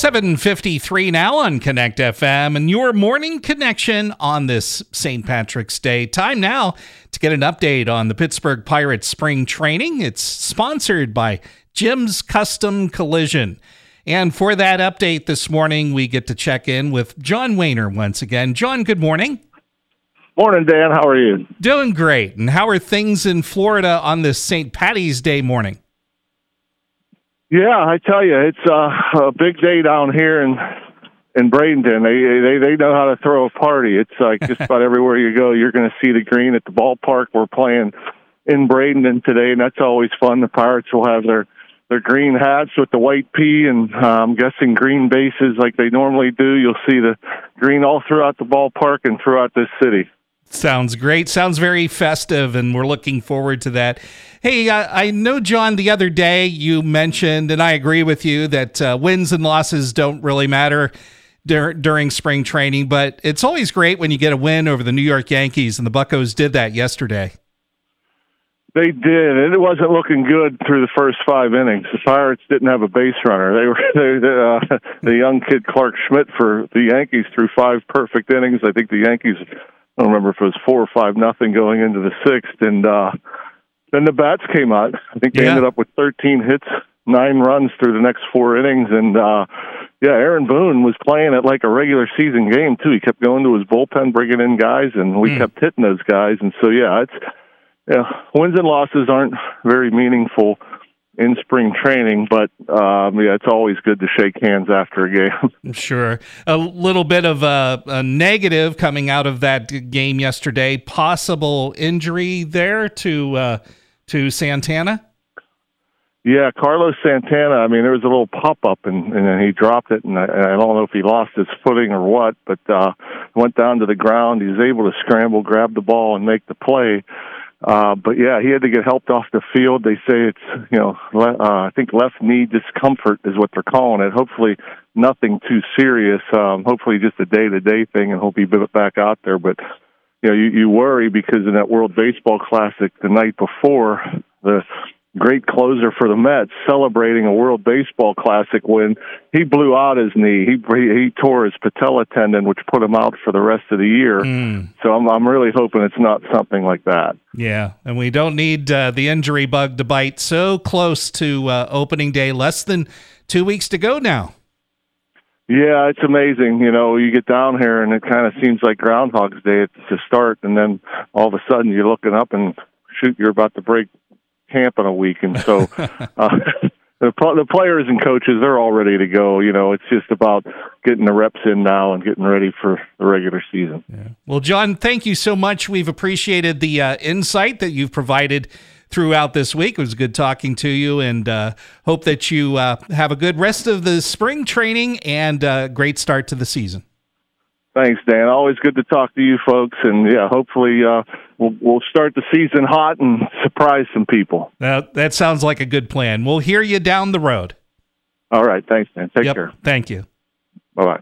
753 now on Connect FM and your morning connection on this St. Patrick's Day. Time now to get an update on the Pittsburgh Pirates spring training. It's sponsored by Jim's Custom Collision. And for that update this morning, we get to check in with John Wehner once again. John, good morning. Morning, Dan. How are you? Doing great. And how are things in Florida on this St. Patty's Day morning? Yeah, I tell you, it's uh, a big day down here in in Bradenton. They they they know how to throw a party. It's like just about everywhere you go, you're going to see the green at the ballpark. We're playing in Bradenton today, and that's always fun. The Pirates will have their their green hats with the white P, and uh, I'm guessing green bases like they normally do. You'll see the green all throughout the ballpark and throughout this city. Sounds great. Sounds very festive, and we're looking forward to that. Hey, I, I know, John, the other day you mentioned, and I agree with you, that uh, wins and losses don't really matter dur- during spring training, but it's always great when you get a win over the New York Yankees, and the Buckos did that yesterday. They did, and it wasn't looking good through the first five innings. The Pirates didn't have a base runner. They were they, uh, the young kid Clarke Schmidt for the Yankees threw five perfect innings. I think the Yankees I don't remember if it was four or five nothing going into the sixth, and uh, then the bats came out. I think they yeah. ended up with 13 hits, nine runs through the next four innings, and uh, yeah, Aaron Boone was playing it like a regular season game too. He kept going to his bullpen, bringing in guys, and we mm. kept hitting those guys. And so yeah, it's yeah, wins and losses aren't very meaningful in spring training, but um, yeah, it's always good to shake hands after a game. sure. A little bit of a, a, negative coming out of that game yesterday. Possible injury there to uh, to Santana. Yeah, Carlos Santana. I mean, there was a little pop up, and, and then he dropped it, and I, I don't know if he lost his footing or what, but uh, went down to the ground. He was able to scramble, grab the ball, and make the play. Uh, but yeah, he had to get helped off the field. They say it's, you know, le- uh, I think left knee discomfort is what they're calling it. Hopefully nothing too serious. Um, hopefully just a day to day thing and hope he back out there. But, you know, you, you worry because in that World Baseball Classic the night before, the great closer for the Mets, celebrating a World Baseball Classic win. He blew out his knee. He he tore his patella tendon, which put him out for the rest of the year. Mm. So I'm I'm really hoping it's not something like that. Yeah, and we don't need uh, the injury bug to bite so close to uh, opening day. Less than two weeks to go now. Yeah, it's amazing. You know, you get down here and it kind of seems like Groundhog's Day to start, and then all of a sudden you're looking up and shoot, you're about to break camp in a week, and so uh, the the players and coaches they're all ready to go. You know, it's just about getting the reps in now and getting ready for the regular season. Yeah. Well, John, thank you so much. We've appreciated the uh, insight that you've provided throughout this week. It was good talking to you, and uh, hope that you uh, have a good rest of the spring training and a uh, great start to the season. Thanks, Dan. Always good to talk to you folks, and yeah, hopefully uh, we'll we'll start the season hot and surprise some people. Now, that sounds like a good plan. We'll hear you down the road. All right, thanks, Dan. Take yep. care. Thank you. Bye bye.